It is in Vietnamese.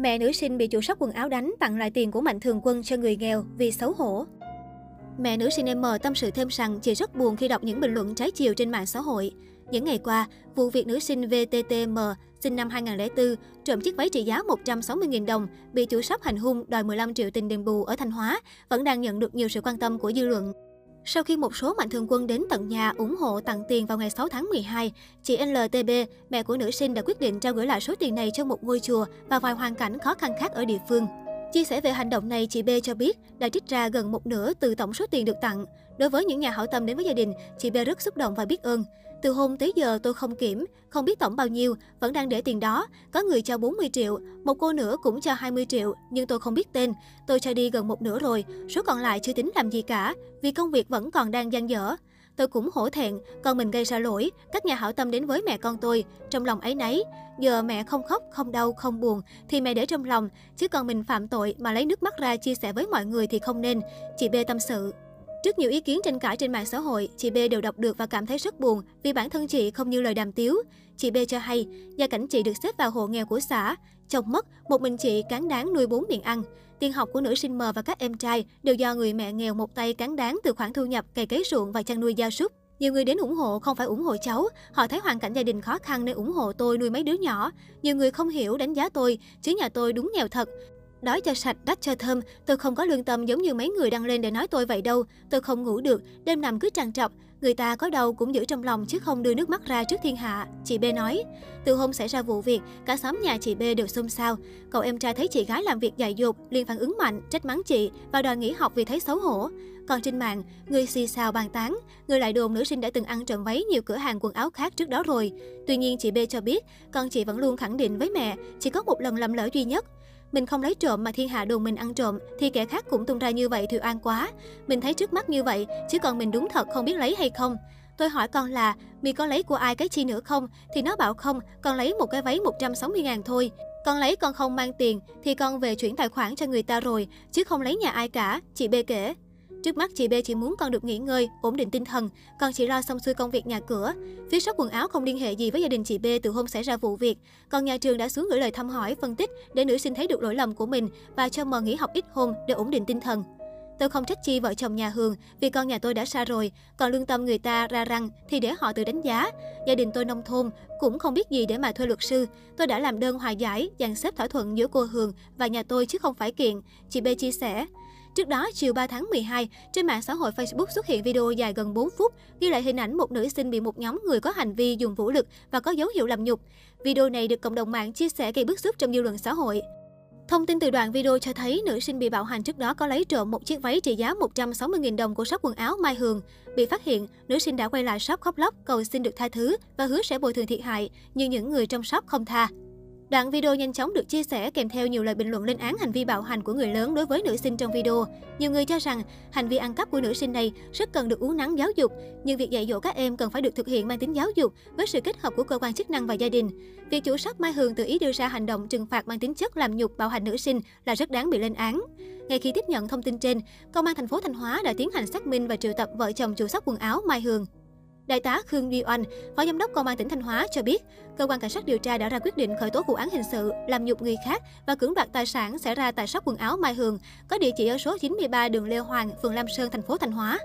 Mẹ nữ sinh bị chủ shop quần áo đánh tặng lại tiền của mạnh thường quân cho người nghèo vì xấu hổ. Mẹ nữ sinh M tâm sự thêm rằng chị rất buồn khi đọc những bình luận trái chiều trên mạng xã hội. Những ngày qua, vụ việc nữ sinh VTTM sinh năm 2004 trộm chiếc váy trị giá 160.000 đồng bị chủ shop hành hung đòi 15 triệu tiền đền bù ở Thanh Hóa vẫn đang nhận được nhiều sự quan tâm của dư luận. Sau khi một số mạnh thường quân đến tận nhà ủng hộ tặng tiền vào ngày 6 tháng 12, chị LTB, mẹ của nữ sinh đã quyết định trao gửi lại số tiền này cho một ngôi chùa và vài hoàn cảnh khó khăn khác ở địa phương. Chia sẻ về hành động này, chị B cho biết đã trích ra gần một nửa từ tổng số tiền được tặng. Đối với những nhà hảo tâm đến với gia đình, chị B rất xúc động và biết ơn. Từ hôm tới giờ tôi không kiểm, không biết tổng bao nhiêu, vẫn đang để tiền đó. Có người cho 40 triệu, một cô nữa cũng cho 20 triệu, nhưng tôi không biết tên. Tôi cho đi gần một nửa rồi, số còn lại chưa tính làm gì cả, vì công việc vẫn còn đang dang dở. Tôi cũng hổ thẹn, con mình gây ra lỗi, các nhà hảo tâm đến với mẹ con tôi, trong lòng ấy nấy. Giờ mẹ không khóc, không đau, không buồn, thì mẹ để trong lòng, chứ còn mình phạm tội mà lấy nước mắt ra chia sẻ với mọi người thì không nên, chị B tâm sự. Trước nhiều ý kiến tranh cãi trên mạng xã hội, chị B đều đọc được và cảm thấy rất buồn vì bản thân chị không như lời đàm tiếu. Chị B cho hay, gia cảnh chị được xếp vào hộ nghèo của xã. Chồng mất, một mình chị cán đáng nuôi bốn miệng ăn. Tiền học của nữ sinh M và các em trai đều do người mẹ nghèo một tay cán đáng từ khoản thu nhập cày cấy ruộng và chăn nuôi gia súc. Nhiều người đến ủng hộ không phải ủng hộ cháu, họ thấy hoàn cảnh gia đình khó khăn nên ủng hộ tôi nuôi mấy đứa nhỏ. Nhiều người không hiểu đánh giá tôi, chứ nhà tôi đúng nghèo thật. Đói cho sạch, đắt cho thơm, tôi không có lương tâm giống như mấy người đăng lên để nói tôi vậy đâu. Tôi không ngủ được, đêm nằm cứ trằn trọc. Người ta có đau cũng giữ trong lòng chứ không đưa nước mắt ra trước thiên hạ, chị B nói. Từ hôm xảy ra vụ việc, cả xóm nhà chị B đều xôn xao. Cậu em trai thấy chị gái làm việc dại dột, liền phản ứng mạnh, trách mắng chị và đòi nghỉ học vì thấy xấu hổ. Còn trên mạng, người xì xào bàn tán, người lại đồn nữ sinh đã từng ăn trộm váy nhiều cửa hàng quần áo khác trước đó rồi. Tuy nhiên chị B cho biết, con chị vẫn luôn khẳng định với mẹ, chỉ có một lần lầm lỡ duy nhất. Mình không lấy trộm mà thiên hạ đồn mình ăn trộm thì kẻ khác cũng tung ra như vậy thì oan quá. Mình thấy trước mắt như vậy, chứ còn mình đúng thật không biết lấy hay không. Tôi hỏi con là, mi có lấy của ai cái chi nữa không? Thì nó bảo không, con lấy một cái váy 160 ngàn thôi. Con lấy con không mang tiền, thì con về chuyển tài khoản cho người ta rồi, chứ không lấy nhà ai cả, chị B kể. Trước mắt chị B chỉ muốn con được nghỉ ngơi, ổn định tinh thần, còn chị lo xong xuôi công việc nhà cửa. Phía shop quần áo không liên hệ gì với gia đình chị B từ hôm xảy ra vụ việc. Còn nhà trường đã xuống gửi lời thăm hỏi, phân tích để nữ sinh thấy được lỗi lầm của mình và cho mờ nghỉ học ít hôm để ổn định tinh thần. Tôi không trách chi vợ chồng nhà Hường vì con nhà tôi đã xa rồi, còn lương tâm người ta ra răng thì để họ tự đánh giá. Gia đình tôi nông thôn cũng không biết gì để mà thuê luật sư. Tôi đã làm đơn hòa giải, dàn xếp thỏa thuận giữa cô Hường và nhà tôi chứ không phải kiện, chị B chia sẻ. Trước đó, chiều 3 tháng 12, trên mạng xã hội Facebook xuất hiện video dài gần 4 phút ghi lại hình ảnh một nữ sinh bị một nhóm người có hành vi dùng vũ lực và có dấu hiệu làm nhục. Video này được cộng đồng mạng chia sẻ gây bức xúc trong dư luận xã hội. Thông tin từ đoạn video cho thấy nữ sinh bị bạo hành trước đó có lấy trộm một chiếc váy trị giá 160.000 đồng của shop quần áo Mai Hường. Bị phát hiện, nữ sinh đã quay lại shop khóc lóc cầu xin được tha thứ và hứa sẽ bồi thường thiệt hại, nhưng những người trong shop không tha. Đoạn video nhanh chóng được chia sẻ kèm theo nhiều lời bình luận lên án hành vi bạo hành của người lớn đối với nữ sinh trong video. Nhiều người cho rằng hành vi ăn cắp của nữ sinh này rất cần được uống nắng giáo dục, nhưng việc dạy dỗ các em cần phải được thực hiện mang tính giáo dục với sự kết hợp của cơ quan chức năng và gia đình. Việc chủ shop Mai Hường tự ý đưa ra hành động trừng phạt mang tính chất làm nhục bạo hành nữ sinh là rất đáng bị lên án. Ngay khi tiếp nhận thông tin trên, công an thành phố Thanh Hóa đã tiến hành xác minh và triệu tập vợ chồng chủ shop quần áo Mai Hường. Đại tá Khương Duy Oanh, Phó Giám đốc Công an tỉnh Thanh Hóa cho biết, cơ quan cảnh sát điều tra đã ra quyết định khởi tố vụ án hình sự, làm nhục người khác và cưỡng đoạt tài sản xảy ra tại shop quần áo Mai Hường, có địa chỉ ở số 93 đường Lê Hoàng, phường Lam Sơn, thành phố Thanh Hóa.